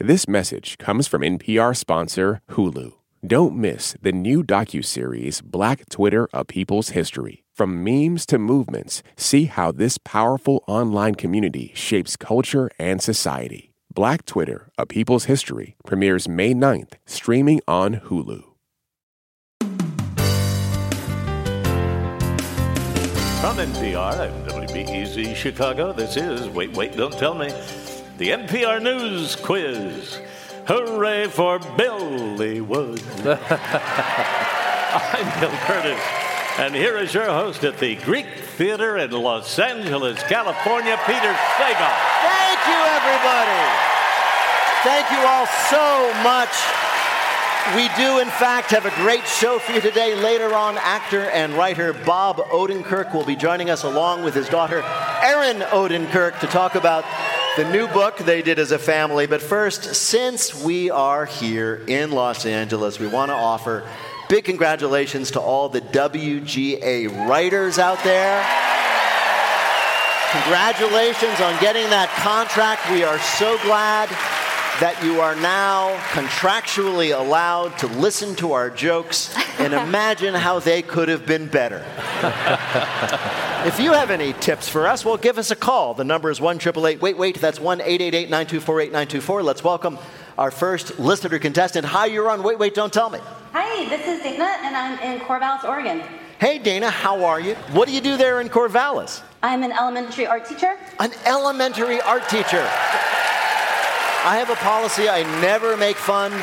This message comes from NPR sponsor Hulu. Don't miss the new docuseries Black Twitter: A People's History. From memes to movements, see how this powerful online community shapes culture and society. Black Twitter: A People's History premieres May 9th, streaming on Hulu. From NPR and WBEZ Chicago, this is Wait, Wait, Don't Tell Me, the NPR News Quiz. Hooray for Billy Wood. I'm Bill Kurtis, and here is your host at the Greek Theater in Los Angeles, California, Peter Sagal. Thank you, everybody. Thank you all so much. We do, in fact, have a great show for you today. Later on, actor and writer Bob Odenkirk will be joining us along with his daughter, Erin Odenkirk, to talk about the new book they did as a family. But first, since we are here in Los Angeles, we want to offer big congratulations to all the WGA writers out there. Congratulations on getting that contract. We are so glad that you are now contractually allowed to listen to our jokes and imagine how they could have been better. if you have any tips for us, well, give us a call. The number is 1 Wait, wait, that's 1 888 924 8924. Let's welcome our first listener contestant. Hi, you're on Wait, Wait, Don't Tell Me. Hi, this is Dana, and I'm in Corvallis, Oregon. Hey, Dana, how are you? What do you do there in Corvallis? I'm an elementary art teacher. An elementary art teacher. I have a policy I never make fun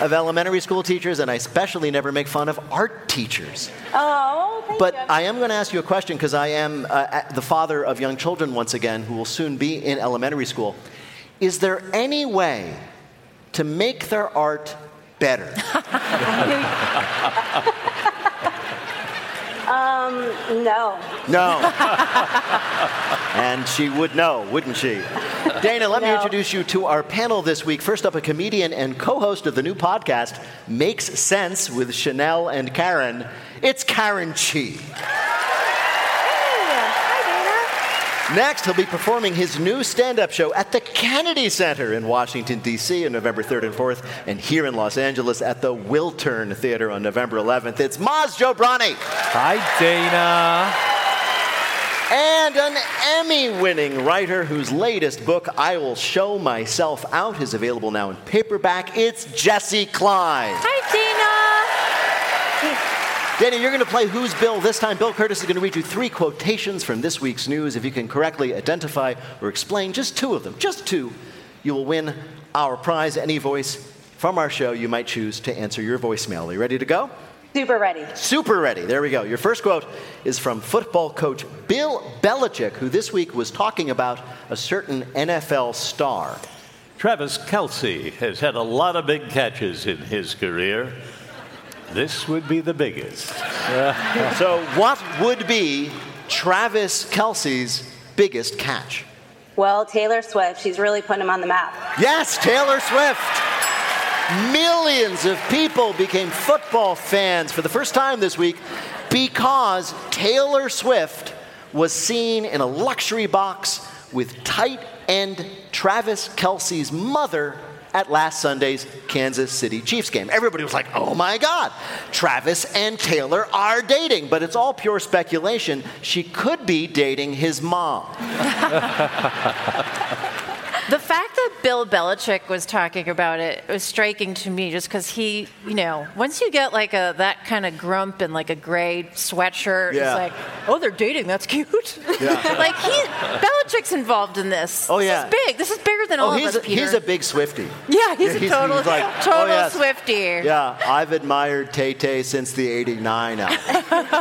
of elementary school teachers, and I especially never make fun of art teachers. Oh, thank But you. I am going to ask you a question because I am uh, the father of young children once again who will soon be in elementary school. Is there any way to make their art better? um, no. No. and she would know, wouldn't she? Dana, let me introduce you to our panel this week. First up, a comedian and co host of the new podcast, Makes Sense with Chanel and Karen. It's Karen Chee. Next, he'll be performing his new stand up show at the Kennedy Center in Washington, D.C. on November 3rd and 4th, and here in Los Angeles at the Wiltern Theater on November 11th. It's Maz Jobrani. Hi, Dana. And an Emmy winning writer whose latest book, I Will Show Myself Out, is available now in paperback. It's Jessi Klein. Hi, Dana. Dana, you're going to play Who's Bill this time. Bill Kurtis is going to read you three quotations from this week's news. If you can correctly identify or explain just two of them, just two, you will win our prize. Any voice from our show you might choose to answer your voicemail. Are you ready to go? Super ready. Super ready. There we go. Your first quote is from football coach Bill Belichick, who this week was talking about a certain NFL star. Travis Kelce has had a lot of big catches in his career. This would be the biggest. So, what would be Travis Kelce's biggest catch? Well, Taylor Swift, she's really putting him on the map. Yes, Taylor Swift. Millions of people became football fans for the first time this week because Taylor Swift was seen in a luxury box with tight end Travis Kelce's mother at last Sunday's Kansas City Chiefs game. Everybody was like, oh my God, Travis and Taylor are dating, but it's all pure speculation. She could be dating his mom. The fact that Bill Belichick was talking about it it was striking to me just because he, you know, once you get like a that kind of grump and like a gray sweatshirt, Yeah. it's like, oh, they're dating. That's cute. Yeah. like he, Belichick's involved in this. Oh, this yeah. is big. This is bigger than oh, all Oh, of us, a, Peter. he's a big Swiftie. yeah, he's Yeah, a he's- total, he's like, oh, total oh, yes. Swiftie. Yeah, I've admired Tay Tay since the 89 album.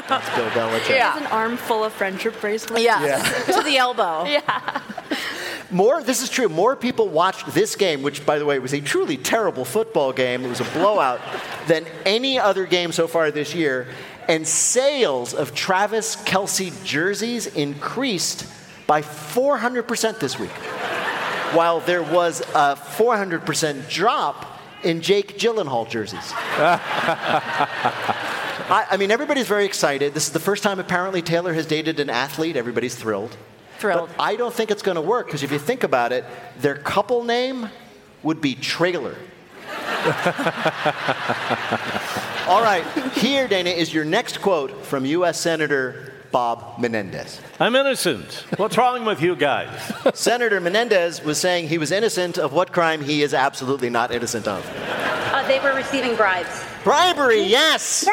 That's Bill Belichick. Yeah. An armful of friendship bracelets. Yeah, Yeah. to the elbow. More, this is true, more people watched this game, which, by the way, was a truly terrible football game. It was a blowout than any other game so far this year. And sales of Travis Kelce jerseys increased by 400% this week, while there was a 400% drop in Jake Gyllenhaal jerseys. I, I mean, everybody's very excited. This is the first time apparently Taylor has dated an athlete. Everybody's thrilled. Thrilled. But I don't think it's going to work because if you think about it, their couple name would be trailer. All right, here, Dana, is your next quote from U.S. Senator Bob Menendez. I'm innocent. What's wrong with you guys? Senator Menendez was saying he was innocent of what crime he is absolutely not innocent of. Uh, they were receiving bribes. Bribery, yes!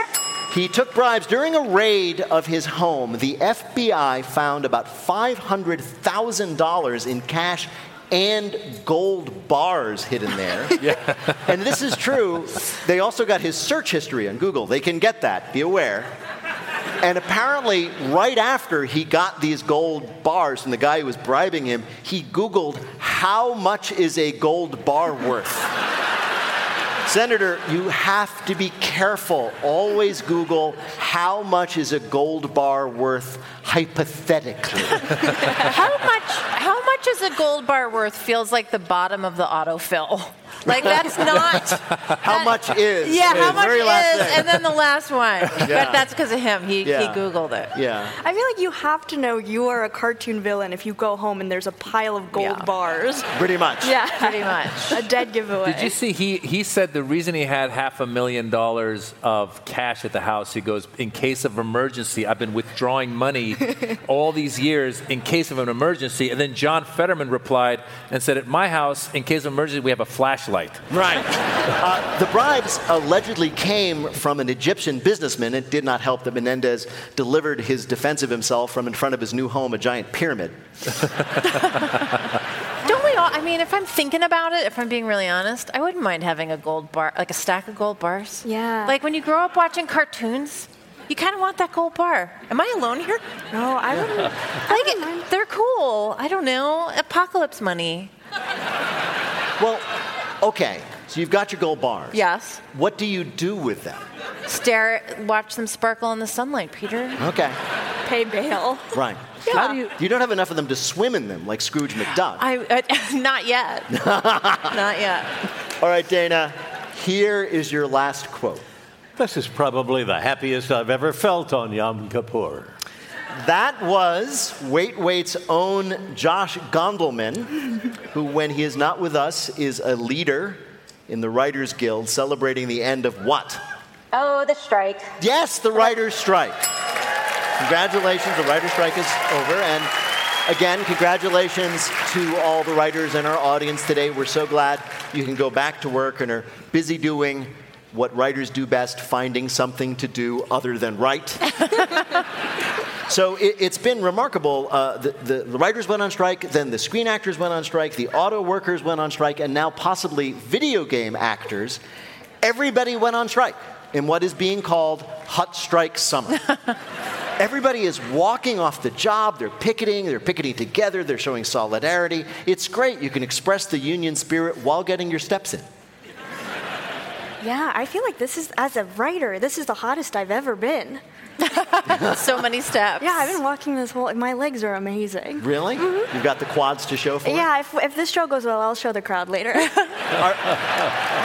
He took bribes. During a raid of his home, the FBI found about $500,000 in cash and gold bars hidden there. yeah. And this is true. They also got his search history on Google. They can get that, be aware. And apparently, right after he got these gold bars from the guy who was bribing him, he Googled, How much is a gold bar worth? Senator, you have to be careful. Always Google how much is a gold bar worth hypothetically. how much how much is a gold bar worth feels like the bottom of the autofill. Like that's not how that, much is. Yeah, is how much is, thing. and then the last one. Yeah. But that's because of him. He yeah. he googled it. Yeah. I feel like you have to know you are a cartoon villain if you go home and there's a pile of gold yeah. bars. Pretty much. Yeah, pretty much. a dead giveaway. Did you see? He he said the reason he had half a million dollars of cash at the house. He goes, in case of emergency, I've been withdrawing money all these years in case of an emergency. And then John Fetterman replied and said, at my house, in case of emergency, we have a flashlight. Right. Uh, the bribes allegedly came from an Egyptian businessman. It did not help that Menendez delivered his defense of himself from in front of his new home, a giant pyramid. Don't we all? I mean, if I'm thinking about it, if I'm being really honest, I wouldn't mind having a gold bar, like a stack of gold bars. Yeah. Like when you grow up watching cartoons, you kind of want that gold bar. Am I alone here? No, I wouldn't. like, I they're cool. I don't know. Apocalypse money. Well, okay. So you've got your gold bars. Yes. What do you do with them? Stare, watch them sparkle in the sunlight, Peter. Okay. Pay bail. Right. Yeah. How do you, you don't have enough of them to swim in them like Scrooge McDuck. I, uh, not yet. not yet. All right, Dana. Here is your last quote. This is probably the happiest I've ever felt on Yom Kippur. That was Wait Wait's own Josh Gondelman, who, when he is not with us, is a leader in the Writers Guild celebrating the end of what? Oh, the strike. Yes, the writer's strike. Congratulations, the writer's strike is over. And again, congratulations to all the writers in our audience today. We're so glad you can go back to work and are busy doing what writers do best finding something to do other than write. so it, has been remarkable. Uh, the, the, the, writers went on strike, then the screen actors went on strike, the auto workers went on strike, and now possibly video game actors. Everybody went on strike in what is being called Hut Strike Summer. Everybody is walking off the job, they're picketing, they're picketing together, they're showing solidarity. It's great. You can express the union spirit while getting your steps in. Yeah, I feel like this is, as a writer, this is the hottest I've ever been. so many steps. Yeah, I've been walking this whole. My legs are amazing. Really? Mm-hmm. You've got the quads to show for yeah, it. if, if this show goes well, I'll show the crowd later.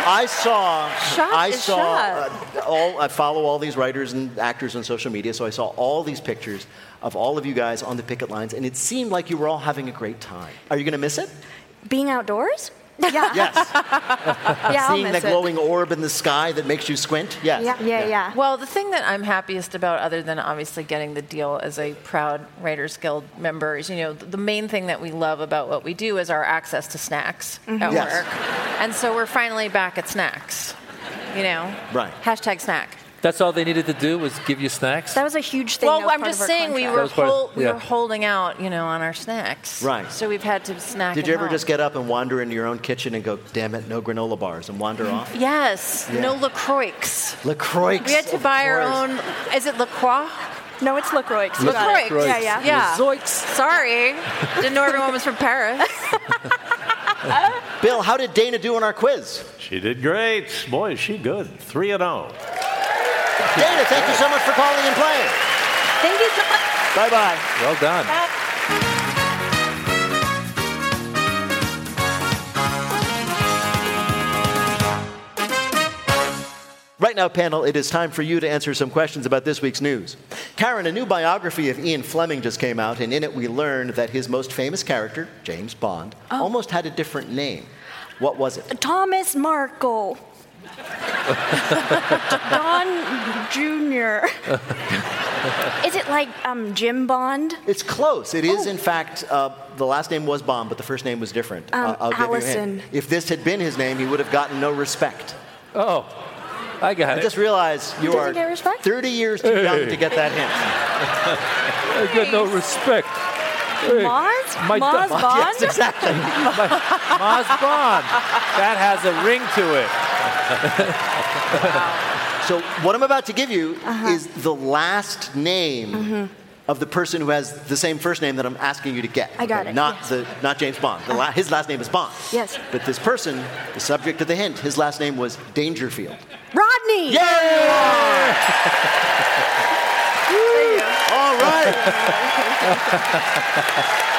I saw. Shot I is saw shot. Uh, all. I follow all these writers and actors on social media, so I saw all these pictures of all of you guys on the picket lines, and it seemed like you were all having a great time. Are you going to miss it? Being outdoors? Yeah. Yes. yeah, Seeing I'll that glowing orb in the sky that makes you squint? Yes. Yeah, yeah, yeah. Well, the thing that I'm happiest about, other than obviously getting the deal as a proud Writers Guild member, is you know the main thing that we love about what we do is our access to snacks Mm-hmm. at Yes. work, and so we're finally back at snacks. You know, Right. Hashtag snack. That's all they needed to do was give you snacks. That was a huge thing. Well, that I'm just of our saying we were That was part of- hol- we were holding out, you know, on our snacks. Right. So we've had to snack. Did you ever home. just get up and wander into your own kitchen and go, damn it, no granola bars, and wander off? Yes. Yeah. No Lacroix. LaCroix. We had to of buy our own. Is it Lacroix? No, it's LaCroix. You got it. LaCroix. Yeah, yeah. Yeah. Zoinks. Sorry. Didn't know everyone was from Paris. Bill, how did Dana do on our quiz? She did great. Boy, is she good. 3 and oh. 0. Dana, thank you so much for calling and playing. Thank you so much. Bye bye. Well done. Right now, panel, it is time for you to answer some questions about this week's news. Karen, a new biography of Ian Fleming just came out, and in it we learned that his most famous character, James Bond, oh. almost had a different name. What was it? Thomas Markle. Don Jr. Is it like um, Jim Bond? It's close. It is, in fact, uh, the last name was Bond, but the first name was different. Um, Uh, I'll give you a hint. Allison. If this had been his name, he would have gotten no respect. Oh, I got I it. I just realized you doesn't are get respect? 30 years too young to get that hint. I got no respect. Hey, Moz? my Moz da- Bond? Yes, exactly. Maz Bond. That has a ring to it. So what I'm about to give you Uh-huh. is the last name Mm-hmm. of the person who has the same first name that I'm asking you to get. I got it, Not yes. the not James Bond. The la- his last name is Bond. Yes. But this person, the subject of the hint, his last name was Dangerfield. Rodney! Yeah! All right.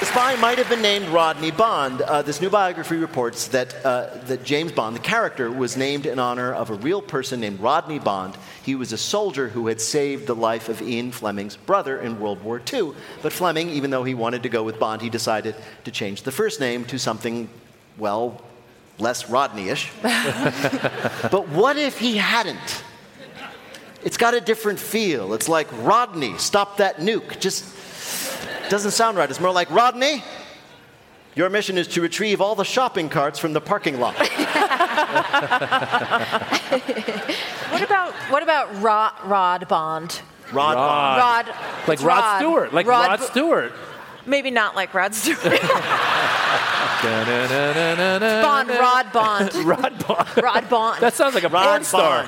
the spy might have been named Rodney Bond. Uh, this new biography reports that, uh, that James Bond, the character, was named in honor of a real person named Rodney Bond. He was a soldier who had saved the life of Ian Fleming's brother in World War II. But Fleming, even though he wanted to go with Bond, he decided to change the first name to something, well, less Rodney-ish. but what if he hadn't? It's got a different feel. It's like Rodney, stop that nuke. Just doesn't sound right. It's more like Rodney. Your mission is to retrieve all the shopping carts from the parking lot. What about what about Rod, Rod Bond? Rod Bond. Rod, Like it's Rod, Stewart. Like Rod, B- Stewart. Maybe not like Rod Stewart. Bond, Rod Bond, Rod Bond. Rod Bond. That sounds like a porn Rod star.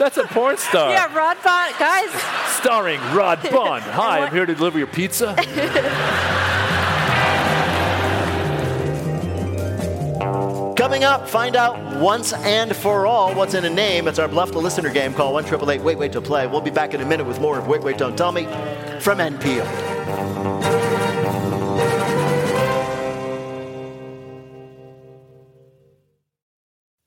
That's a porn star. yeah, Rod Bond, guys. Starring Rod Bond. Hi, I'm here to deliver your pizza. Coming up, find out once and for all what's in a name. It's our Bluff the Listener game. Call 1 Wait Wait to play. We'll be back in a minute with more of Wait Wait Don't Tell Me from NPR.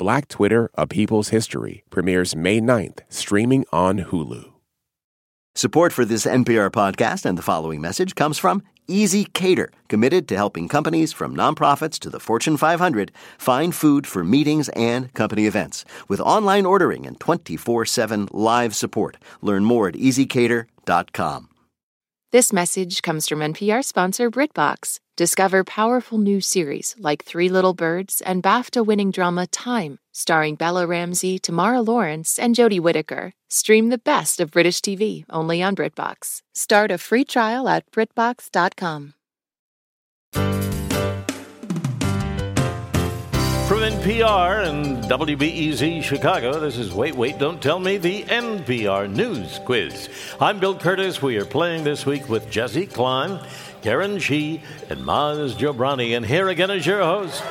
Black Twitter, A People's History premieres May 9th, streaming on Hulu. Support for this NPR podcast and the following message comes from ezCater, committed to helping companies from nonprofits to the Fortune 500 find food for meetings and company events. With online ordering and 24 7 live support. Learn more at ezcater.com. This message comes from NPR sponsor BritBox. Discover powerful new series like Three Little Birds and BAFTA winning drama Time, starring Bella Ramsey, Tamara Lawrence, and Jodie Whittaker. Stream the best of British TV only on BritBox. Start a free trial at BritBox.com. From NPR and WBEZ Chicago, this is Wait, Wait, Don't Tell Me, the NPR News Quiz. I'm Bill Kurtis. We are playing this week with Jessi Klein, Karen Chee, and Maz Jobrani. And here again is your host,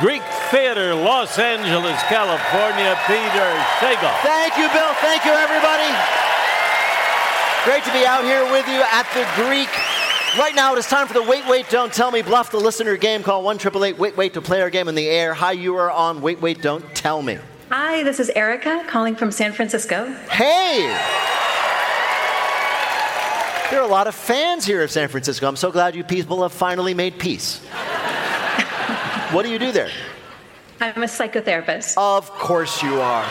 Greek Theater, Los Angeles, California, Peter Sagal. Thank you, Bill. Thank you, everybody. Great to be out here with you at the Greek. Right now, it is time for the Wait, Wait, Don't Tell Me Bluff the Listener game. Call 1 Wait, Wait to play our game in the air. Hi, you are on Wait, Wait, Don't Tell Me. Hi, this is Erica calling from San Francisco. Hey! There are a lot of fans here of San Francisco. I'm so glad you people have finally made peace. what do you do there? I'm a psychotherapist. Of course you are.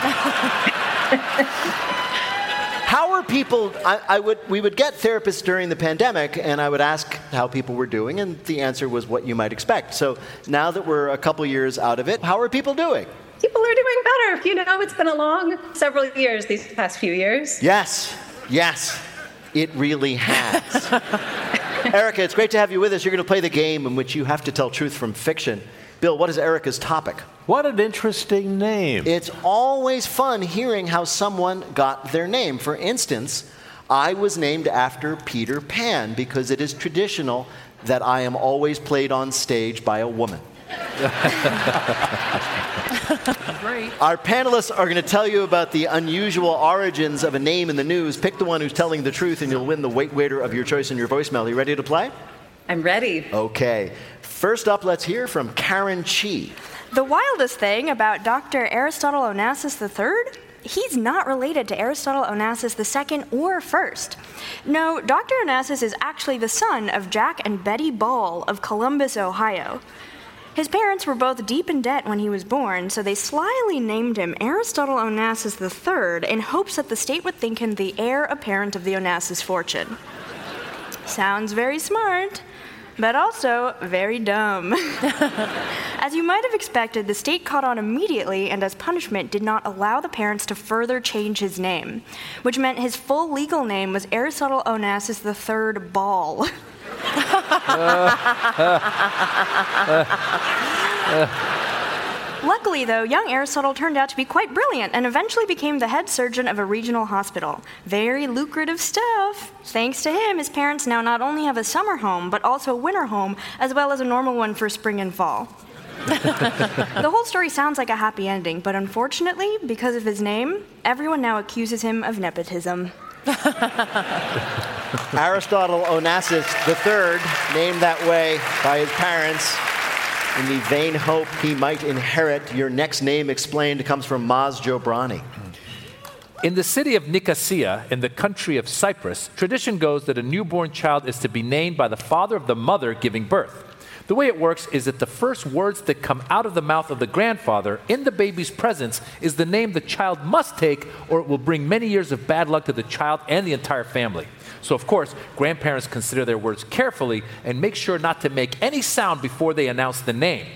how are people? I, I would. We would get therapists during the pandemic, and I would ask how people were doing, and the answer was what you might expect. So now that we're a couple years out of it, how are people doing? People are doing better. If you know, it's been a long several years these past few years. Yes, yes, it really has. Erica, it's great to have you with us. You're going to play the game in which you have to tell truth from fiction. Bill, what is Erica's topic? What an interesting name. It's always fun hearing how someone got their name. For instance, I was named after Peter Pan because it is traditional that I am always played on stage by a woman. Great. Our panelists are going to tell you about the unusual origins of a name in the news. Pick the one who's telling the truth, and you'll win the wait waiter of your choice in your voicemail. Are You ready to play? I'm ready. Okay. First up, let's hear from Karen Chee. The wildest thing about Dr. Aristotle Onassis III? He's not related to Aristotle Onassis II or first. No, Dr. Onassis is actually the son of Jack and Betty Ball of Columbus, Ohio. His parents were both deep in debt when he was born, so they slyly named him Aristotle Onassis III in hopes that the state would think him the heir apparent of the Onassis fortune. Sounds very smart, but also very dumb. as you might have expected, the state caught on immediately and, as punishment, did not allow the parents to further change his name, which meant his full legal name was Aristotle Onassis III Ball. Luckily, though, young Aristotle turned out to be quite brilliant and eventually became the head surgeon of a regional hospital. Very lucrative stuff. Thanks to him, his parents now not only have a summer home, but also a winter home, as well as a normal one for spring and fall. the whole story sounds like a happy ending, but unfortunately, because of his name, everyone now accuses him of nepotism. Aristotle Onassis III, named that way by his parents in the vain hope he might inherit. Your next name explained comes from Maz Jobrani. In the city of Nicosia, in the country of Cyprus, tradition goes that a newborn child is to be named by the father of the mother giving birth. The way it works is that the first words that come out of the mouth of the grandfather in the baby's presence is the name the child must take, or it will bring many years of bad luck to the child and the entire family. So, of course, grandparents consider their words carefully and make sure not to make any sound before they announce the name.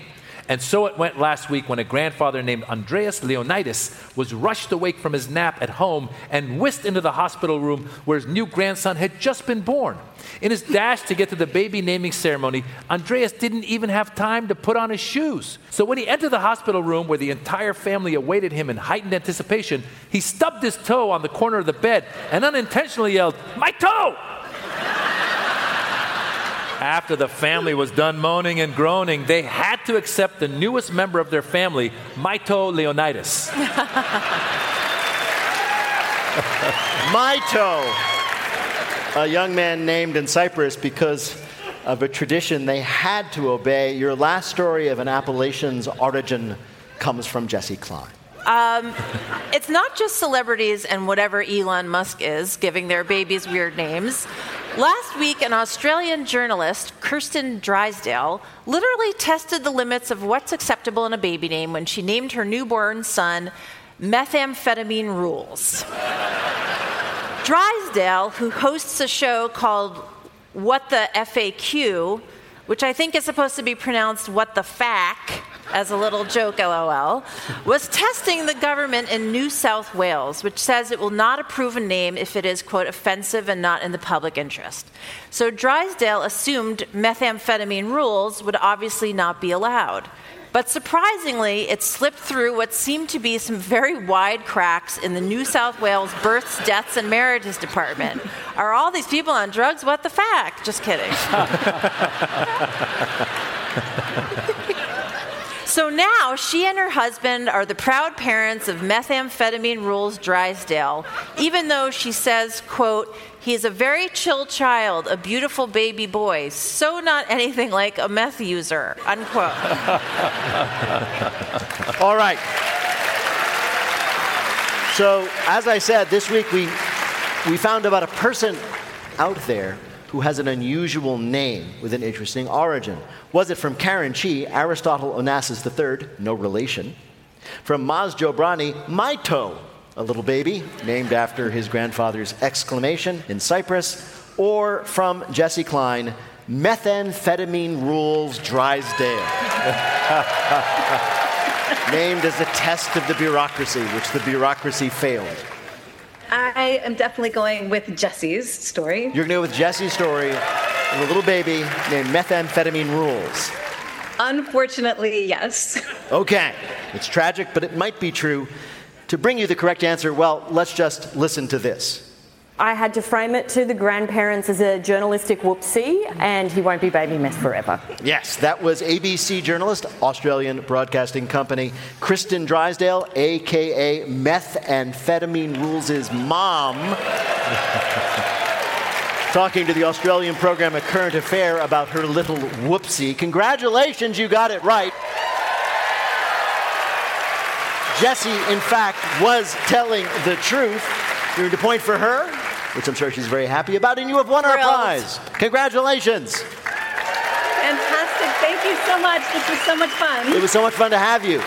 And so it went last week when a grandfather named Andreas Leonidas was rushed awake from his nap at home and whisked into the hospital room where his new grandson had just been born. In his dash to get to the baby naming ceremony, Andreas didn't even have time to put on his shoes. So when he entered the hospital room where the entire family awaited him in heightened anticipation, he stubbed his toe on the corner of the bed and unintentionally yelled, My toe! After the family was done moaning and groaning, they had to accept the newest member of their family, Mito Leonidas. Mito, a young man named in Cyprus because of a tradition they had to obey. Your last story of an appellation's origin comes from Jessi Klein. Um, it's not just celebrities and whatever Elon Musk is giving their babies weird names. Last week, an Australian journalist, Kirsten Drysdale, literally tested the limits of what's acceptable in a baby name when she named her newborn son Methamphetamine Rules. Drysdale, who hosts a show called What the FAQ, which I think is supposed to be pronounced What the Fack, as a little joke, lol, was testing the government in New South Wales, which says it will not approve a name if it is, quote, offensive and not in the public interest. So Drysdale assumed methamphetamine rules would obviously not be allowed. But surprisingly, it slipped through what seemed to be some very wide cracks in the New South Wales Births, Deaths, and Marriages Department. Are all these people on drugs? What the fact? Just kidding. So now she and her husband are the proud parents of methamphetamine rules Drysdale, even though she says, quote, he is a very chill child, a beautiful baby boy, so not anything like a meth user, unquote. All right. So, as I said, this week we, we found about a person out there who has an unusual name with an interesting origin. Was it from Karen Chee, Aristotle Onassis III, no relation? From Maz Jobrani, Mito, a little baby named after his grandfather's exclamation in Cyprus? Or from Jessi Klein, Methamphetamine Rules Drysdale? named as a test of the bureaucracy, which the bureaucracy failed. I am definitely going with Jessi's story. You're going to go with Jessi's story of a little baby named Methamphetamine Rules. Unfortunately, yes. Okay, it's tragic, but it might be true. To bring you the correct answer, well, let's just listen to this. I had to frame it to the grandparents as a journalistic whoopsie, and he won't be baby meth forever. Yes, that was ABC journalist, Australian Broadcasting Company, Kirsten Drysdale, aka Methamphetamine Rules' mom. Talking to the Australian program A Current Affair about her little whoopsie. Congratulations, you got it right. Jessi, in fact, was telling the truth. You're a point for her, which I'm sure she's very happy about, and you have won our prize. Congratulations. Fantastic. Thank you so much. This was so much fun. It was so much fun to have you.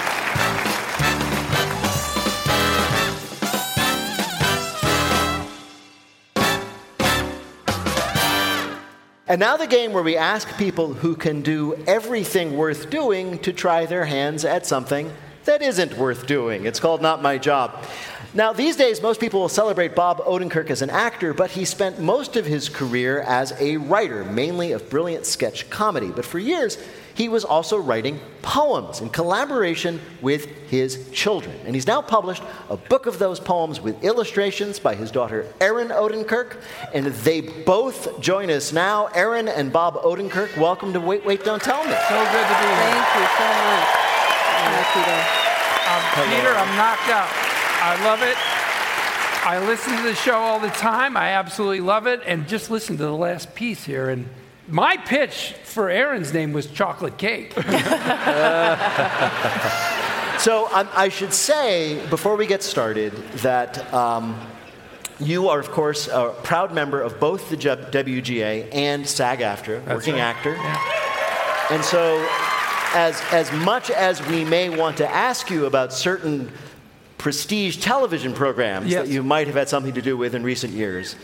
And now the game where we ask people who can do everything worth doing to try their hands at something that isn't worth doing. It's called Not My Job. Now, these days, most people will celebrate Bob Odenkirk as an actor, but he spent most of his career as a writer, mainly of brilliant sketch comedy. But for years, he was also writing poems in collaboration with his children. And he's now published a book of those poems with illustrations by his daughter, Erin Odenkirk. And they both join us now. Erin and Bob Odenkirk, welcome to Wait, Wait, Don't Tell Me. So good to be here. Thank you so much. Hi, Peter. Um, Peter, I'm knocked out. I love it. I listen to the show all the time. I absolutely love it. And just listen to the last piece here. And my pitch for Erin's name was chocolate cake. So um, I should say, before we get started, that um, you are, of course, a proud member of both the WGA and SAG-AFTRA, working right. actor. And so, as, as much as we may want to ask you about certain prestige television programs Yes. that you might have had something to do with in recent years,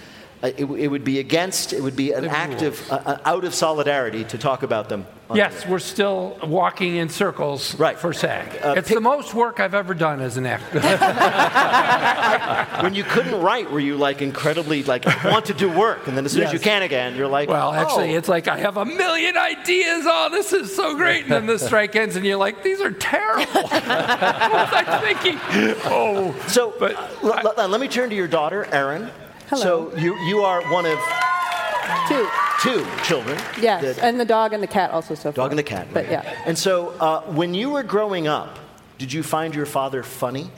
uh, it, it would be against, it would be an The act of, uh, uh, out of solidarity to talk about them. yes, we're still walking in circles Right. for SAG. Uh, it's pick- the most work I've ever done as an actor. when you couldn't write, were you like incredibly like want to do work, and then as soon as you can again, you're like, well, actually, oh. it's like I have a million ideas. Oh, this is so great. And then the strike ends, and you're like, these are terrible. what was I thinking? Oh, So, But l- l- let me turn to your daughter, Erin. Hello. So you you are one of Two. two children. Yes, The and the dog and the cat also so far. dog and the cat. But yeah. And so, uh, when you were growing up, did you find your father funny?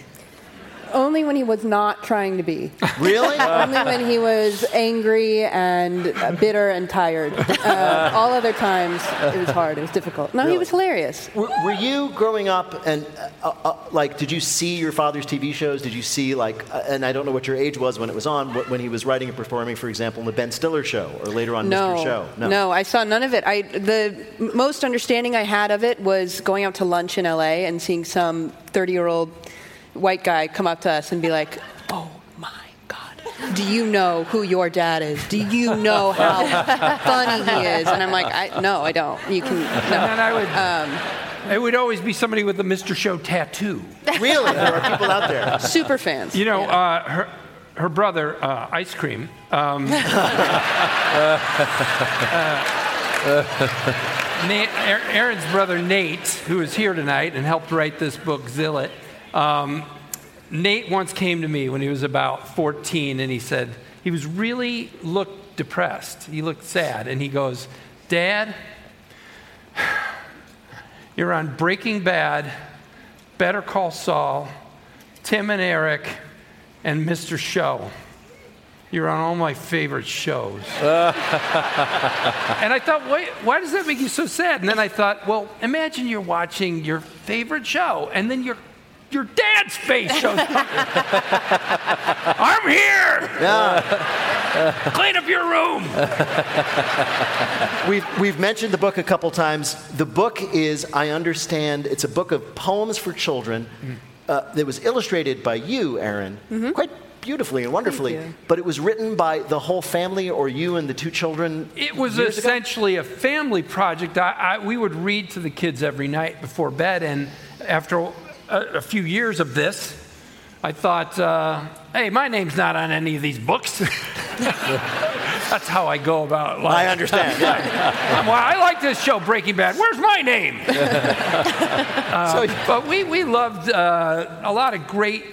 Only when he was not trying to be. Really? Only when he was angry and uh, bitter and tired. Uh, all other times, it was hard. It was difficult. No, Really? he was hilarious. were, were you growing up and uh, uh, like did you see your father's TV shows? Did you see like uh, and I don't know what your age was when it was on wh- when he was writing and performing, for example, in the Ben Stiller show or later on No, Mr. Show? no, I saw none of it. I the m- most understanding I had of it was going out to lunch in LA and seeing some 30-year-old white guy come up to us and be like, "Oh my God, do you know who your dad is? Do you know how funny he is?" And I'm like, I, "No, I don't. You can." No. then I would. Um, it would always be somebody with a Mr. Show tattoo. Really, there are people out there. super fans. You know, Yeah. uh, her, her brother, uh, Ice Cream. Um, uh, Nate, Erin- Erin's brother Nate, who is here tonight and helped write this book, Zillet. Um, Nate once came to me when he was about 14 and he said, he was really looked depressed. He looked sad. And he goes, Dad, you're on Breaking Bad, Better Call Saul, Tim and Eric, and Mr. Show. You're on all my favorite shows. and I thought, wait, why does that make you so sad? And then I thought, well, imagine you're watching your favorite show, and then your your dad's face shows up. I'm here. Clean up your room. We've, we've mentioned the book a couple times. The book is, I understand, it's a book of poems for children uh, that was illustrated by you, Erin, quite beautifully and wonderfully. But it was written by the whole family or you and the two children. It was years ago? essentially a family project. I, I, we would read to the kids every night before bed, and after a, a few years of this, I thought, uh, hey, my name's not on any of these books. That's how I go about life. I understand. Yeah. well, I like this show, Breaking Bad. Where's my name? Uh, So- but we, we loved uh, a lot of great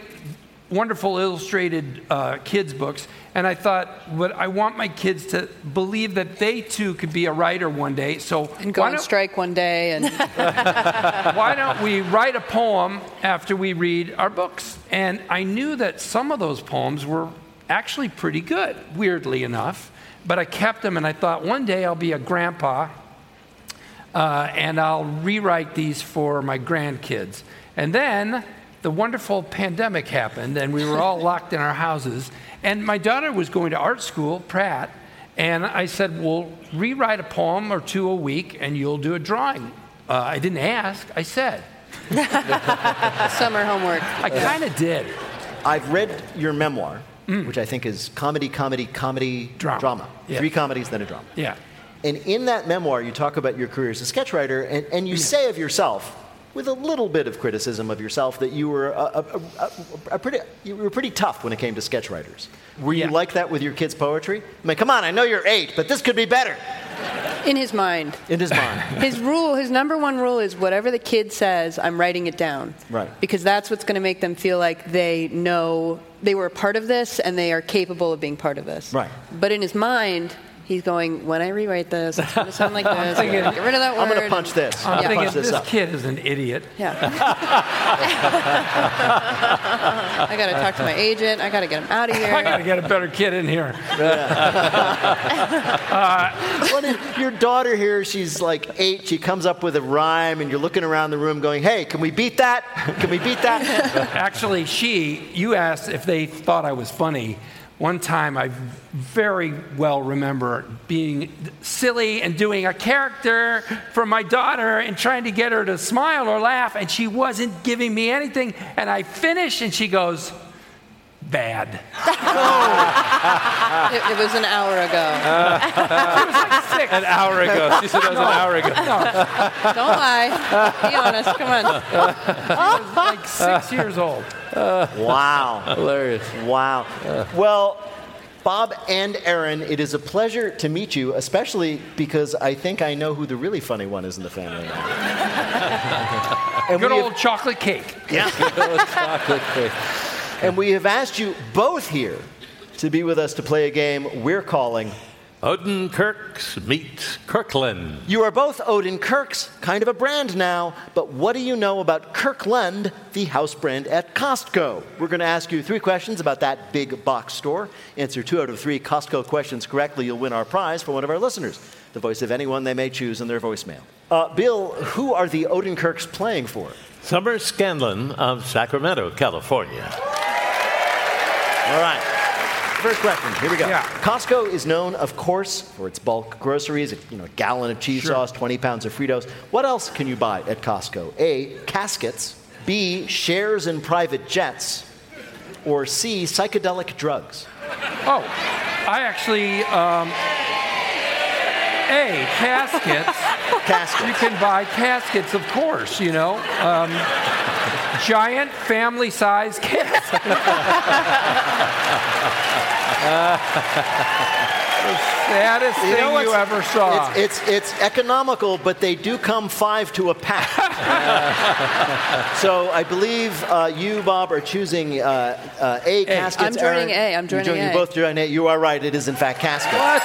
wonderful illustrated uh, kids books, and I thought, but I want my kids to believe that they too could be a writer one day. So And go on don't- strike one day and why don't we write a poem after we read our books? And I knew that some of those poems were actually pretty good, weirdly enough. But I kept them, and I thought one day I'll be a grandpa uh, and I'll rewrite these for my grandkids. And then the wonderful pandemic happened, and we were all locked in our houses. And my daughter was going to art school, Pratt, and I said, Well, rewrite a poem or two a week, and you'll do a drawing. Uh, I didn't ask, I said. summer homework. I kind of did. I've read your memoir, which I think is comedy, comedy, comedy, drama. Yeah. Three comedies, then a drama. Yeah. And in that memoir, you talk about your career as a sketch writer, and, and you say of yourself, with a little bit of criticism of yourself, that you were a, a, a, a pretty you were pretty tough when it came to sketch writers. Were you like that with your kids' poetry? I mean, come on, I know you're eight, but this could be better. In his mind. In his mind. His rule, his number one rule is whatever the kid says, I'm writing it down. Right. Because that's what's going to make them feel like they know they were a part of this and they are capable of being part of this. Right. But in his mind, he's going, when I rewrite this, it's going to sound like this. thinking- Get rid of that word. I'm gonna punch this. I'm Yeah. thinking, Punch this this up. kid is an idiot. Yeah. I got to talk to my agent. I got to get him out of here. I got to get a better kid in here. Uh, what if your daughter here, she's like eight, she comes up with a rhyme, and you're looking around the room going, hey, can we beat that? Can we beat that? Actually, she, you asked if they thought I was funny. One time, I very well remember being silly and doing a character for my daughter and trying to get her to smile or laugh, and she wasn't giving me anything. And I finished, and she goes, Bad. It, it was an hour ago. An hour ago. She said that was an hour ago. Don't lie. Be honest. Come on. like six years old. Wow. Hilarious. Wow. Well, Bob and Erin, it is a pleasure to meet you, especially because I think I know who the really funny one is in the family. and Good old have, chocolate cake. yeah. Good old Chocolate cake. And we have asked you both here to be with us to play a game we're calling Odenkirks meet Kirkland. You are both Odenkirks, kind of a brand now, but what do you know about Kirkland, the house brand at Costco? We're going to ask you three questions about that big box store. Answer two out of three Costco questions correctly, you'll win our prize for one of our listeners, the voice of anyone they may choose in their voicemail. Uh, Bill, who are the Odenkirks playing for? Summer Scanlon of Sacramento, California. All right. First question. Here we go. Yeah. Costco is known, of course, for its bulk groceries. You know, a gallon of cheese Sure. sauce, 20 pounds of Fritos. What else can you buy at Costco? A. Caskets. B. Shares in private jets. Or C. Psychedelic drugs. Oh, I actually, um, A, caskets. Caskets. You can buy caskets, of course, you know. Um, giant family size caskets. the saddest thing you, ever saw. It's, it's, it's economical, but they do come five to a pack. so I believe uh, you, Bob, are choosing uh, uh, A. Caskets. I'm joining Erin, A. I'm you're joining joining- A. You both joining A. You are right. It is, in fact, caskets. what?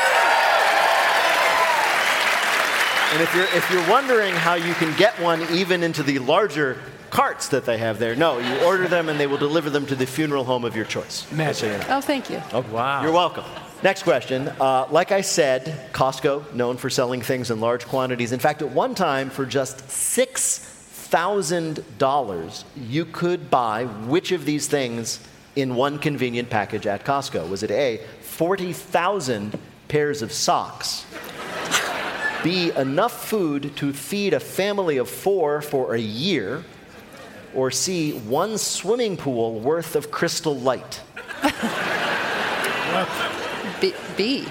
And if you're, if you're wondering how you can get one even into the larger carts that they have there, no, you order them and they will deliver them to the funeral home of your choice. Just so you know. Oh, thank you. Oh, wow. You're welcome. Next question. Uh, like I said, Costco, known for selling things in large quantities. In fact, at one time, for just $6,000, you could buy which of these things in one convenient package at Costco? Was it A, 40,000 pairs of socks? B, enough food to feed a family of four for a year? Or C, one swimming pool worth of crystal light? B. B.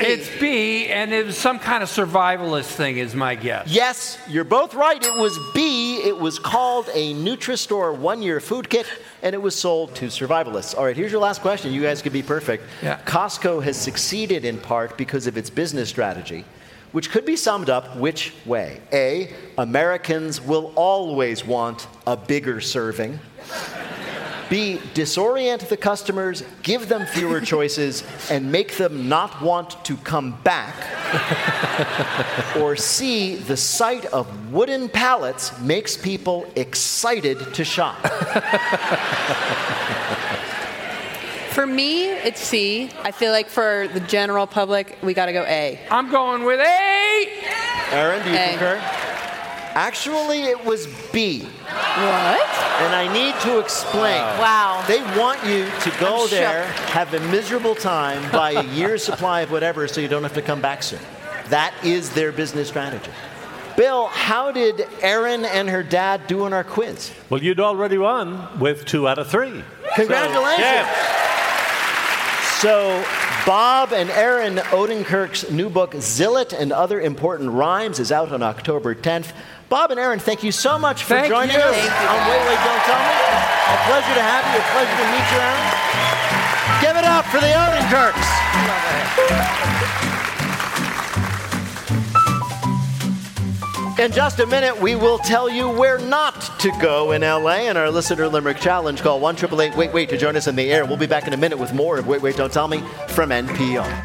It's B, and it was some kind of survivalist thing, is my guess. Yes, you're both right. It was B. It was called a Nutri-Store one-year food kit, and it was sold to survivalists. All right, here's your last question. You guys could be perfect. Yeah. Costco has succeeded in part because of its business strategy, which could be summed up which way? A. Americans will always want a bigger serving. B. Disorient the customers, give them fewer choices, and make them not want to come back. or C. The sight of wooden pallets makes people excited to shop. For me, it's C. I feel like for the general public, we got to go A. I'm going with A. Erin, do you A. concur? Actually, it was B. What? And I need to explain. Wow. They want you to go I'm there, shook. have a miserable time, buy a year's supply of whatever so you don't have to come back soon. That is their business strategy. Bill, how did Erin and her dad do on our quiz? Well, you'd already won with two out of three. Congratulations. So, yeah. So, Bob and Erin Odenkirk's new book, Zilot and Other Important Rhymes, is out on October 10th. Bob and Erin, thank you so much for Thank joining you. us Thank you, on Wait, Wait, Don't Tell Me. A pleasure to have you. A pleasure to meet you, Erin. Give it up for the Odenkirks. In just a minute, we will tell you where not to go in LA in our listener limerick challenge. Call 1 Wait Wait to join us in the air. We'll be back in a minute with more of Wait Wait Don't Tell Me from NPR.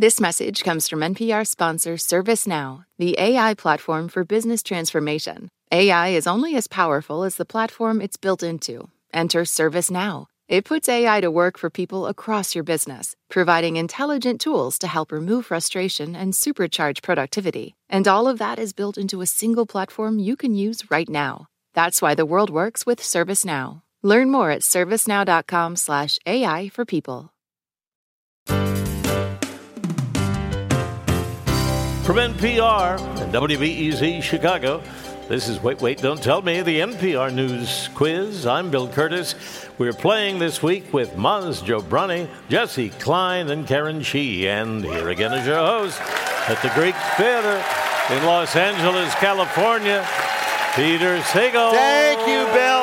This message comes from NPR sponsor ServiceNow, the AI platform for business transformation. AI is only as powerful as the platform it's built into. Enter ServiceNow. It puts AI to work for people across your business, providing intelligent tools to help remove frustration and supercharge productivity. And all of that is built into a single platform you can use right now. That's why the world works with ServiceNow. Learn more at servicenow.com/slash AI for people. From NPR and WBEZ Chicago, this is Wait, Wait, Don't Tell Me, the NPR News Quiz. I'm Bill Kurtis. We're playing this week with Maz Jobrani, Jessi Klein, and Karen Chee. And here again is your host at the Greek Theater in Los Angeles, California, Peter Sagal. Thank you, Bill.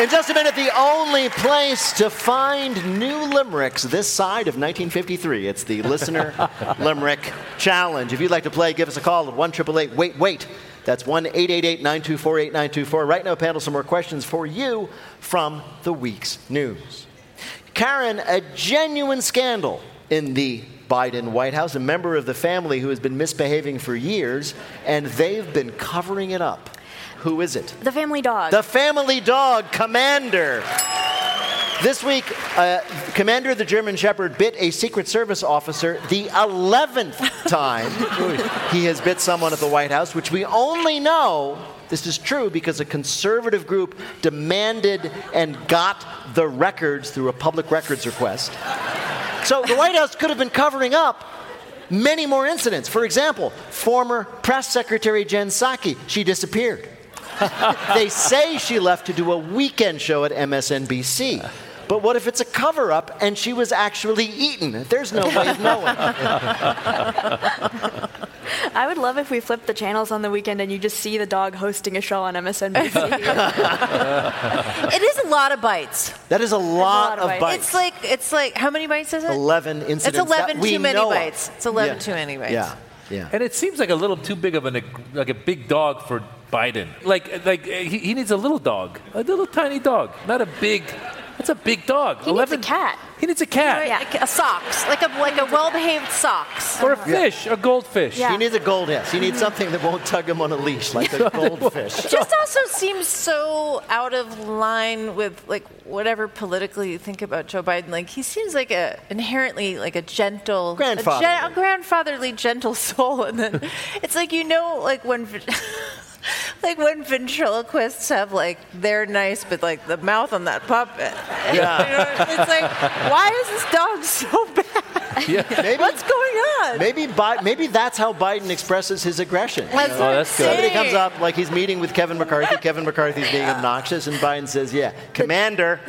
In just a minute, the only place to find new limericks this side of 1953. It's the Listener Limerick Challenge. If you'd like to play, give us a call at 1 888 Wait Wait. That's 1 888 924 8924. Right now, panel, some more questions for you from the week's news. Karen, a genuine scandal in the Biden White House, a member of the family who has been misbehaving for years, and they've been covering it up. Who is it? The family dog. The family dog, Commander. This week, uh, Commander of the German Shepherd bit a Secret Service officer the 11th time he has bit someone at the White House, which we only know this is true because a conservative group demanded and got the records through a public records request. So the White House could have been covering up many more incidents. For example, former press secretary Jen Psaki, she disappeared. they say she left to do a weekend show at MSNBC. But what if it's a cover up and she was actually eaten? There's no way of knowing. I would love if we flipped the channels on the weekend and you just see the dog hosting a show on MSNBC. It is a lot of bites. That is a lot, lot of of bites. bites. It's like it's like how many bites is it? 11 incidents. It's 11 that we too many know of. bites. It's 11 Yeah. too many bites. Yeah, yeah. And it seems like a little too big of an like a big dog for Biden. Like like uh, he, he needs a little dog, a little tiny dog, not a big That's a big dog. He needs a cat. He needs a cat. Right, like a socks, like a like a well-behaved socks. Or a fish, a goldfish. He needs a gold, yes. He needs something that won't tug him on a leash, like a goldfish. It just also seems so out of line with like whatever politically you think about Joe Biden. Like he seems like a inherently like a gentle, Grandfatherly. a, gen- a grandfatherly, gentle soul, and then it's like you know, like when. Like when ventriloquists have like they're nice, but like the mouth on that puppet. Yeah. You know, it's like, why is this dog so bad? Maybe, What's going on? maybe, Bi- maybe that's how Biden expresses his aggression. That's You what I'm that's good. Somebody comes up like he's meeting with Kevin McCarthy. Kevin McCarthy's being obnoxious, and Biden says, "Yeah, Commander."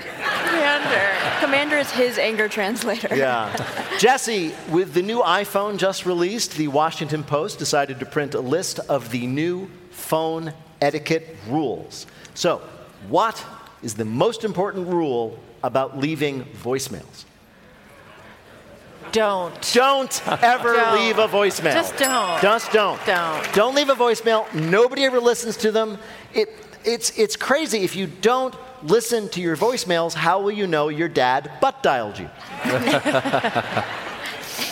Commander. Commander is his anger translator. Yeah. Jessi, with the new iPhone just released, the Washington Post decided to print a list of the new phone etiquette rules. So, what is the most important rule about leaving voicemails? Don't. Don't ever Don't. leave a voicemail. Just don't. Just don't. Don't. Don't leave a voicemail. Nobody ever listens to them. It, it's, it's crazy. If you don't listen to your voicemails, how will you know your dad butt dialed you?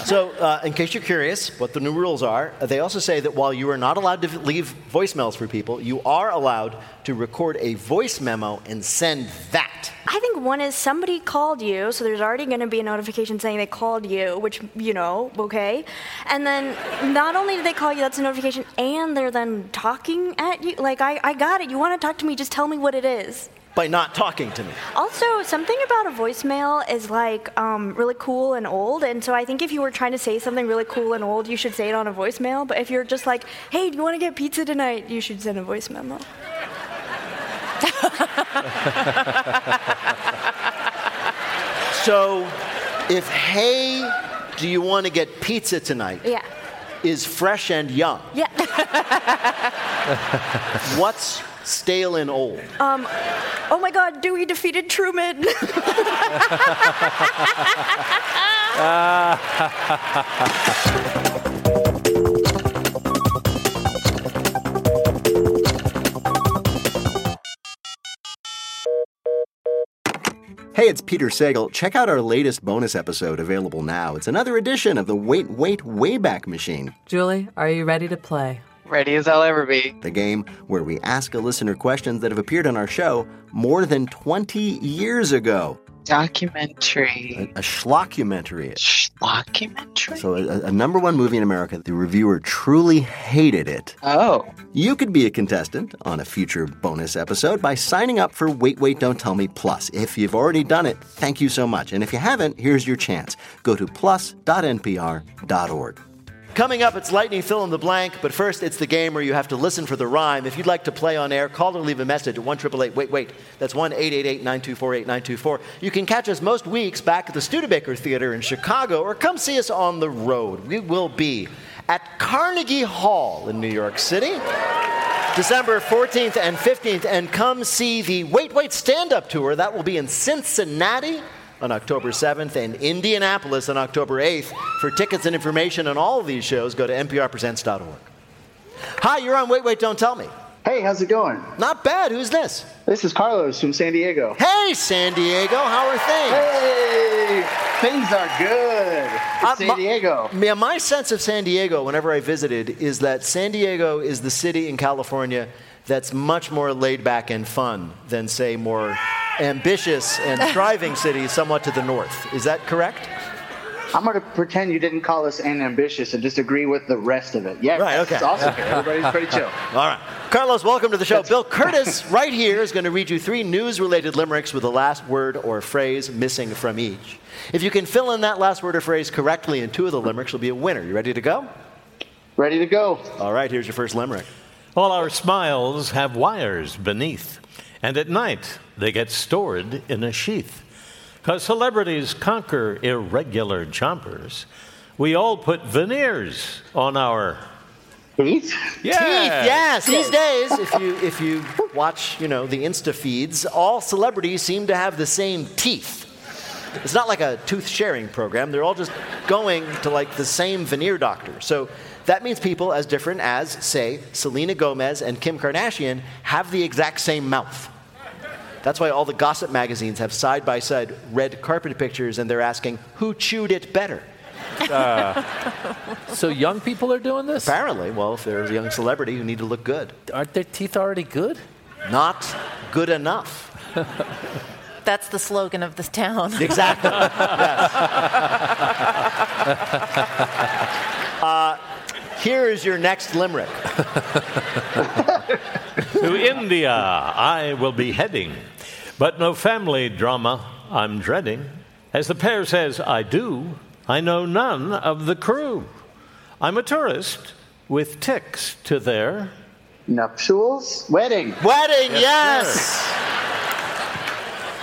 So, uh, in case you're curious what the new rules are, they also say that while you are not allowed to leave voicemails for people, you are allowed to record a voice memo and send that. I think one is somebody called you, so there's already going to be a notification saying they called you, which, you know, okay. And then not only did they call you, that's a notification, and they're then talking at you. Like, I, I got it. You want to talk to me, just tell me what it is. By not talking to me. Also, something about a voicemail is like um, really cool and old, and so I think if you were trying to say something really cool and old, you should say it on a voicemail. But if you're just like, "Hey, do you want to get pizza tonight?" you should send a voice memo. So, if hey, do you want to get pizza tonight? Yeah. Is fresh and young. Yeah. What's stale and old? Um, oh my God, Dewey defeated Truman. Hey, it's Peter Sagal. Check out our latest bonus episode available now. It's another edition of the Wait, Wait, Wayback Machine, Julie, are you ready to play? Ready as I'll ever be. the game where we ask a listener questions that have appeared on our show more than 20 years ago. Documentary. A, a schlockumentary. Documentary? So, a, a number one movie in America, the reviewer truly hated it. Oh. You could be a contestant on a future bonus episode by signing up for Wait, Wait, Don't Tell Me Plus. If you've already done it, thank you so much. And if you haven't, here's your chance. Go to plus.npr.org. Coming up, it's Lightning Fill in the Blank, but first it's the game where you have to listen for the rhyme. If you'd like to play on air, call or leave a message at 1 Wait, wait. That's 1 924 8924. You can catch us most weeks back at the Studebaker Theater in Chicago or come see us on the road. We will be at Carnegie Hall in New York City. December 14th and 15th, and come see the Wait Wait Stand Up Tour. That will be in Cincinnati on October 7th and Indianapolis on October 8th. For tickets and information on all of these shows, go to nprpresents.org. Hi, you're on Wait Wait Don't Tell Me. Hey, how's it going? Not bad. Who's this? This is Carlos from San Diego. Hey, San Diego. How are things? Hey, things are good. It's Uh, San my- Diego. Yeah, my sense of San Diego, whenever I visited, is that San Diego is the city in California that's much more laid back and fun than, say, more ambitious and thriving city somewhat to the north. Is that correct? I'm going to pretend you didn't call us an ambitious and disagree with the rest of it. Yeah, Right, it's okay. awesome here. Everybody's pretty chill. All right. Carlos, welcome to the show. Bill Kurtis, right here, is going to read you three news related limericks with the last word or phrase missing from each. If you can fill in that last word or phrase correctly in two of the limericks, you'll be a winner. You ready to go? Ready to go. All right, here's your first limerick. All our smiles have wires beneath, and at night they get stored in a sheath. Because celebrities conquer irregular chompers, we all put veneers on our teeth. Yeah. Teeth, yes. These days, if you if you watch, you know, the Insta feeds, all celebrities seem to have the same teeth. It's not like a tooth sharing program. They're all just going to like the same veneer doctor. So that means people as different as, say, Selena Gomez and Kim Kardashian have the exact same mouth. That's why all the gossip magazines have side by side red carpet pictures and they're asking who chewed it better. Uh, so young people are doing this? Apparently, well, if there's a young celebrity who need to look good. Aren't their teeth already good? Not good enough. That's the slogan of this town. Exactly. here is your next limerick. to India I will be heading, but no family drama I'm dreading. As the pair says, I do, I know none of the crew. I'm a tourist with ticks to their nuptials, wedding. Wedding, Yes, yes.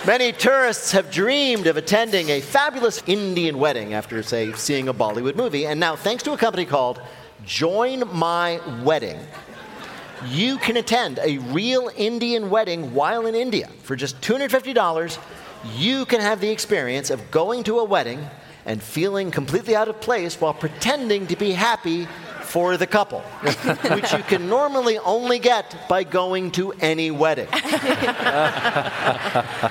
Many tourists have dreamed of attending a fabulous Indian wedding after, say, seeing a Bollywood movie. And now, thanks to a company called Join My Wedding, you can attend a real Indian wedding while in India. For just $250, you can have the experience of going to a wedding and feeling completely out of place while pretending to be happy for the couple, which you can normally only get by going to any wedding.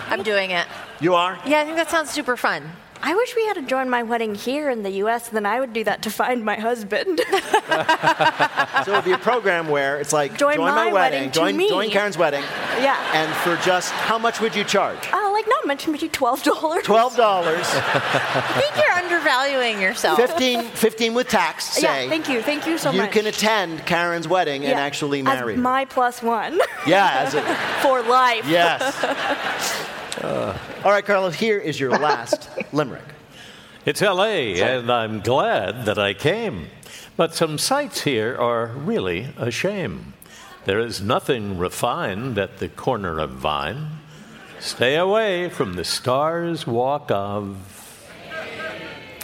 I'm doing it. You are? Yeah, I think that sounds super fun. I wish we had to join my wedding here in the U.S. Then I would do that to find my husband. So it would be a program where it's like Join my, my wedding, wedding to join, me. join Karen's wedding, yeah. and for just how much would you charge? Uh, like not much, maybe twelve dollars. Twelve dollars. I think you're undervaluing yourself. 15, 15 with tax, say. Yeah, thank you, thank you so you much. You can attend Karen's wedding and actually marry her. my plus one. Yeah, as a, for life. yes. Uh. All right, Carlos, here is your last limerick. It's LA, and I'm glad that I came. But some sights here are really a shame. There is nothing refined at the corner of Vine. Stay away from the Stars Walk of.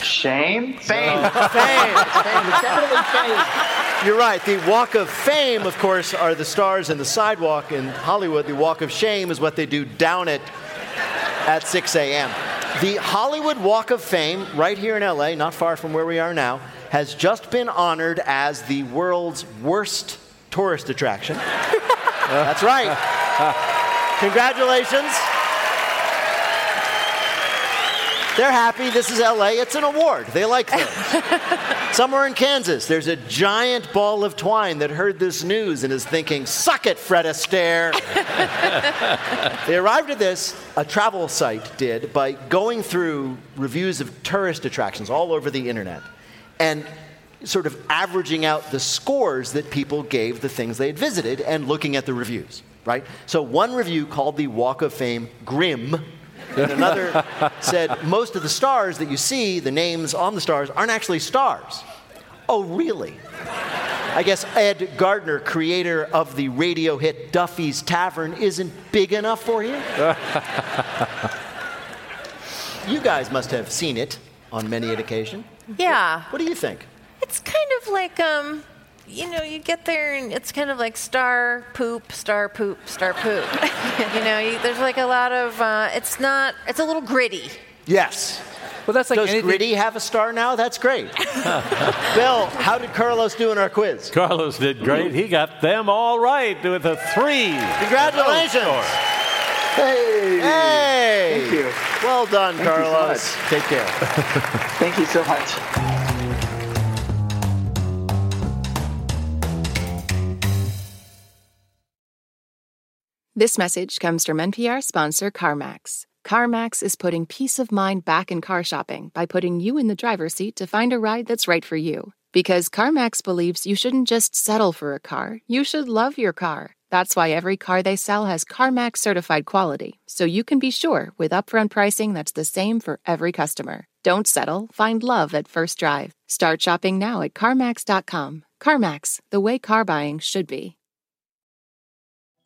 Shame? Fame. Fame. Fame. It's definitely fame. You're right. The Walk of Fame, of course, are the stars and the sidewalk in Hollywood. The Walk of Shame is what they do down it at 6 a.m. The Hollywood Walk of Fame, right here in LA, not far from where we are now, has just been honored as the world's worst tourist attraction. That's right. Congratulations. They're happy. This is LA. It's an award. They like things. Somewhere in Kansas, there's a giant ball of twine that heard this news and is thinking, suck it, Fred Astaire. they arrived at this, a travel site did, by going through reviews of tourist attractions all over the internet and sort of averaging out the scores that people gave the things they had visited and looking at the reviews, right? So one review called the Walk of Fame grim. And another said, most of the stars that you see, the names on the stars, aren't actually stars. Oh, really? I guess Ed Gardner, creator of the radio hit Duffy's Tavern, isn't big enough for you? you guys must have seen it on many an occasion. Yeah. What do you think? It's kind of like, um, you know, you get there and it's kind of like star poop, star poop, star poop. you know, you, there's like a lot of, uh, it's not, it's a little gritty. Yes. Well, that's like Does anything- Gritty have a star now? That's great. Bill, how did Carlos do in our quiz? Carlos did great. He got them all right with a three. Congratulations. No. Hey. Hey! Thank you. Well done, Thank you so Carlos. much. Take care. Thank you so much. This message comes from NPR sponsor CarMax. CarMax is putting peace of mind back in car shopping by putting you in the driver's seat to find a ride that's right for you. Because CarMax believes you shouldn't just settle for a car, you should love your car. That's why every car they sell has CarMax certified quality, so you can be sure with upfront pricing that's the same for every customer. Don't settle, find love at first drive. Start shopping now at CarMax.com. CarMax, the way car buying should be.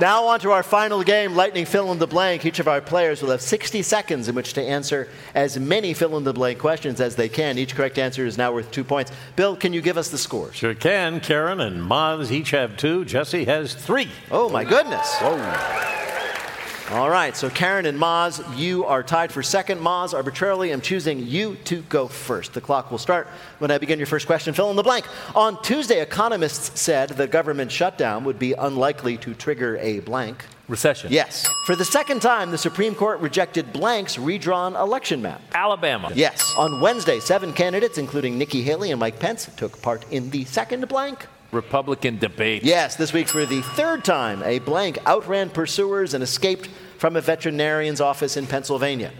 Now, on to our final game, Lightning Fill in the Blank. Each of our players will have 60 seconds in which to answer as many fill in the blank questions as they can. Each correct answer is now worth two points. Bill, can you give us the scores? Sure can. Karen and Maz each have two. Jessi has three. Oh, my goodness. All right, so Karen and Maz, you are tied for second. Maz, arbitrarily, I'm choosing you to go first. The clock will start when I begin your first question. Fill in the blank. On Tuesday, economists said the government shutdown would be unlikely to trigger a blank. Recession. Yes. For the second time, the Supreme Court rejected blank's redrawn election map. Alabama. Yes. On Wednesday, seven candidates, including Nikki Haley and Mike Pence, took part in the second blank. Republican debate. Yes, this week for the third time, a blank outran pursuers and escaped from a veterinarian's office in Pennsylvania.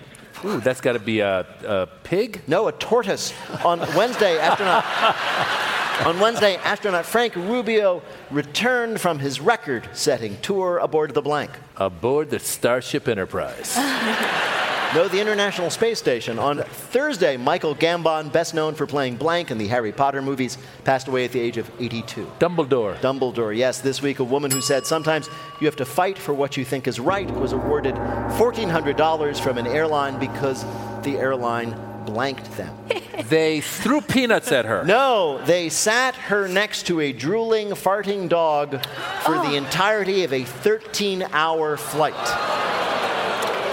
Ooh, that's got to be a, a pig? No, a tortoise. On Wednesday, astronaut. On Wednesday, astronaut Frank Rubio returned from his record setting tour aboard the blank. Aboard the Starship Enterprise. No, the International Space Station. On Thursday, Michael Gambon, best known for playing blank in the Harry Potter movies, passed away at the age of 82. Dumbledore. Dumbledore, yes. This week, a woman who said sometimes you have to fight for what you think is right was awarded $1,400 from an airline because the airline blanked them. they threw peanuts at her. No, they sat her next to a drooling, farting dog for the oh. entirety of a 13 hour flight.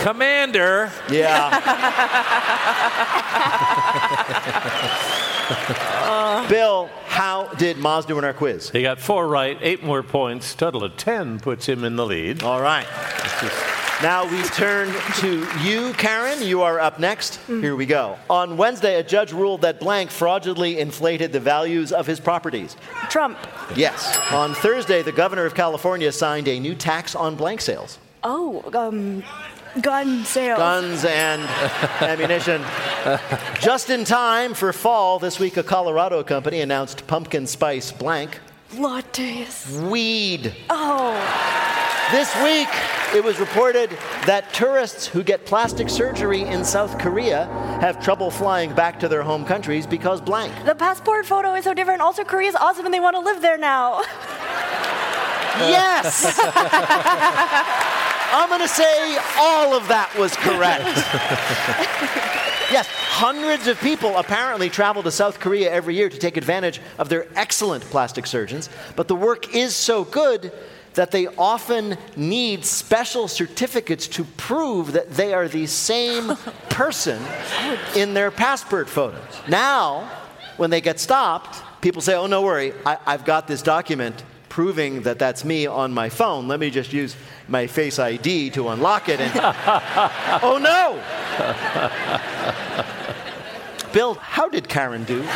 Commander. Yeah. Bill, how did Maz do in our quiz? He got four right, eight more points. Total of 10 puts him in the lead. All right. Now we turn to you, Karen. You are up next. Here we go. On Wednesday, a judge ruled that blank fraudulently inflated the values of his properties. Trump. Yes. On Thursday, the governor of California signed a new tax on blank sales. Oh, um, gun sales. Guns and ammunition. Just in time for fall, this week a Colorado company announced pumpkin spice blank Lattes. weed. Oh. This week, it was reported that tourists who get plastic surgery in South Korea have trouble flying back to their home countries because blank. The passport photo is so different. Also, Korea's awesome and they want to live there now. Yes! I'm going to say all of that was correct. yes, hundreds of people apparently travel to South Korea every year to take advantage of their excellent plastic surgeons, but the work is so good that they often need special certificates to prove that they are the same person in their passport photos. Now, when they get stopped, people say, Oh, no worry, I, I've got this document proving that that's me on my phone. Let me just use my Face ID to unlock it. And oh, no! Bill, how did Karen do?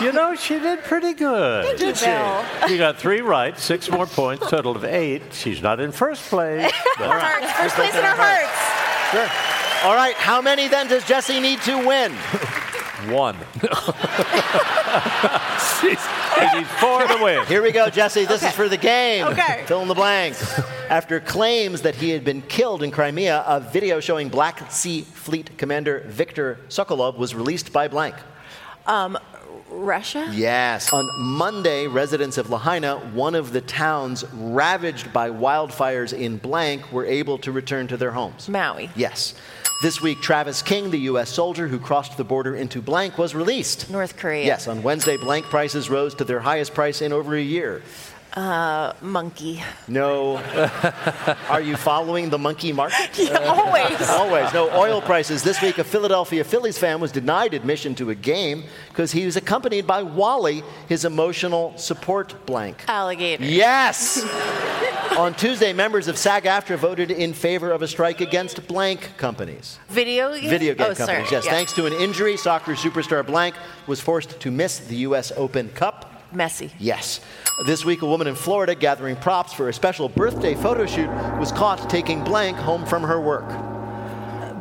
you know, she did pretty good. Thank you, Bill. You got three right, six more points, total of eight. She's not in first place. but- Our hearts. First place in our hearts. Sure. All right, how many then does Jessi need to win? One. She's, she's four to win. Here we go, Jessi. This is for the game. Okay. Fill in the blanks. After claims that he had been killed in Crimea, a video showing Black Sea Fleet Commander Viktor Sokolov was released by blank. Um, Russia? Yes. On Monday, residents of Lahaina, one of the towns ravaged by wildfires in blank, were able to return to their homes. Maui. Yes. This week, Travis King, the U.S. soldier who crossed the border into blank, was released. North Korea. Yes, on Wednesday, blank prices rose to their highest price in over a year. Uh, monkey. No. Are you following the monkey market? Yeah, always. Always. No oil prices. This week, a Philadelphia Phillies fan was denied admission to a game because he was accompanied by Wally, his emotional support blank. Alligator. Yes! On Tuesday, members of SAG AFTRA voted in favor of a strike against blank companies. Video game? Video game oh, companies, sorry. yes. Yeah. Thanks to an injury, soccer superstar blank was forced to miss the U.S. Open Cup. Messi. Yes. This week, a woman in Florida gathering props for a special birthday photo shoot was caught taking blank home from her work.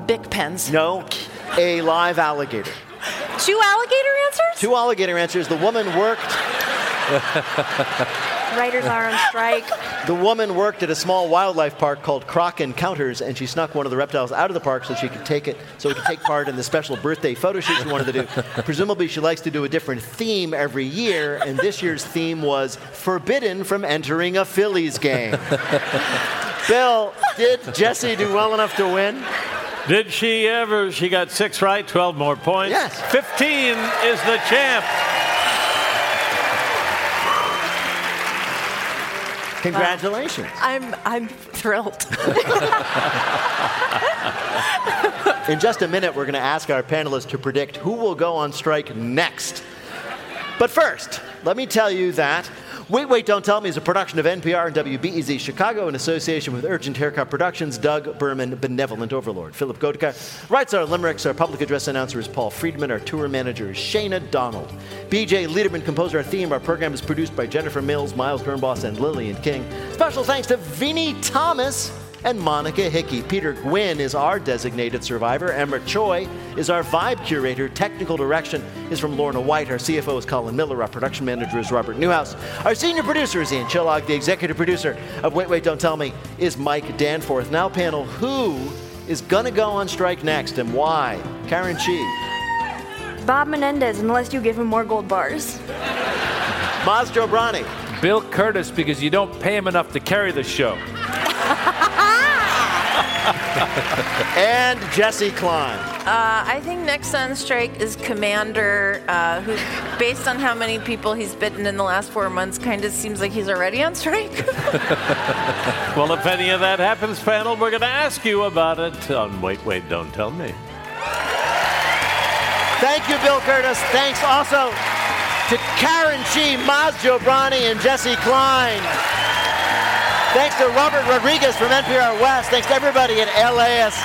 Bic pens. No, a live alligator. Two alligator answers? Two alligator answers. The woman worked. Writers are on strike. The woman worked at a small wildlife park called Croc Encounters, and she snuck one of the reptiles out of the park so she could take it, so it could take part in the special birthday photo shoot she wanted to do. Presumably, she likes to do a different theme every year, and this year's theme was forbidden from entering a Phillies game. Bill, did Jessi do well enough to win? Did she ever? She got six right, 12 more points. Yes. 15 is the champ. Congratulations. I'm, I'm thrilled. In just a minute, we're going to ask our panelists to predict who will go on strike next. But first, let me tell you that Wait, Wait, Don't Tell Me is a production of NPR and WBEZ Chicago in association with Urgent Haircut Productions, Doug Berman, Benevolent Overlord. Philip Goedeke writes our limericks. Our public address announcer is Paul Friedman. Our tour manager is Shayna Donald. BJ Liederman composed our theme. Our program is produced by Jennifer Mills, Miles Gernboss, and Lillian King. Special thanks to Vinnie Thomas and Monica Hickey. Peter Gwinn is our designated survivor. Emma Choi is our vibe curator. Technical direction is from Lorna White. Our CFO is Colin Miller. Our production manager is Robert Newhouse. Our senior producer is Ian Chillag. The executive producer of Wait, Wait, Don't Tell Me is Mike Danforth. Now, panel, who is going to go on strike next and why? Karen Chee. Bob Menendez, unless you give him more gold bars. Maz Jobrani. Bill Kurtis, because you don't pay him enough to carry the show. and Jessi Klein. Uh, I think next on strike is Commander, uh, who, based on how many people he's bitten in the last four months, kind of seems like he's already on strike. well, if any of that happens, panel, we're going to ask you about it on Wait, Wait, Don't Tell Me. Thank you, Bill Kurtis. Thanks also to Karen Chee, Maz Jobrani, and Jessi Klein. Thanks to Robert Rodriguez from NPR West. Thanks to everybody at LAS.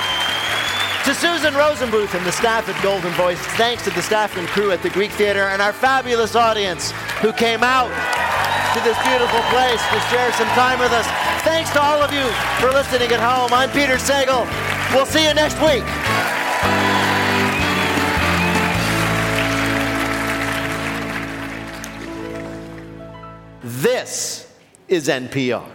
To Susan Rosenbluth and the staff at Golden Voice. Thanks to the staff and crew at the Greek Theater and our fabulous audience who came out to this beautiful place to share some time with us. Thanks to all of you for listening at home. I'm Peter Sagal. We'll see you next week. This is NPR.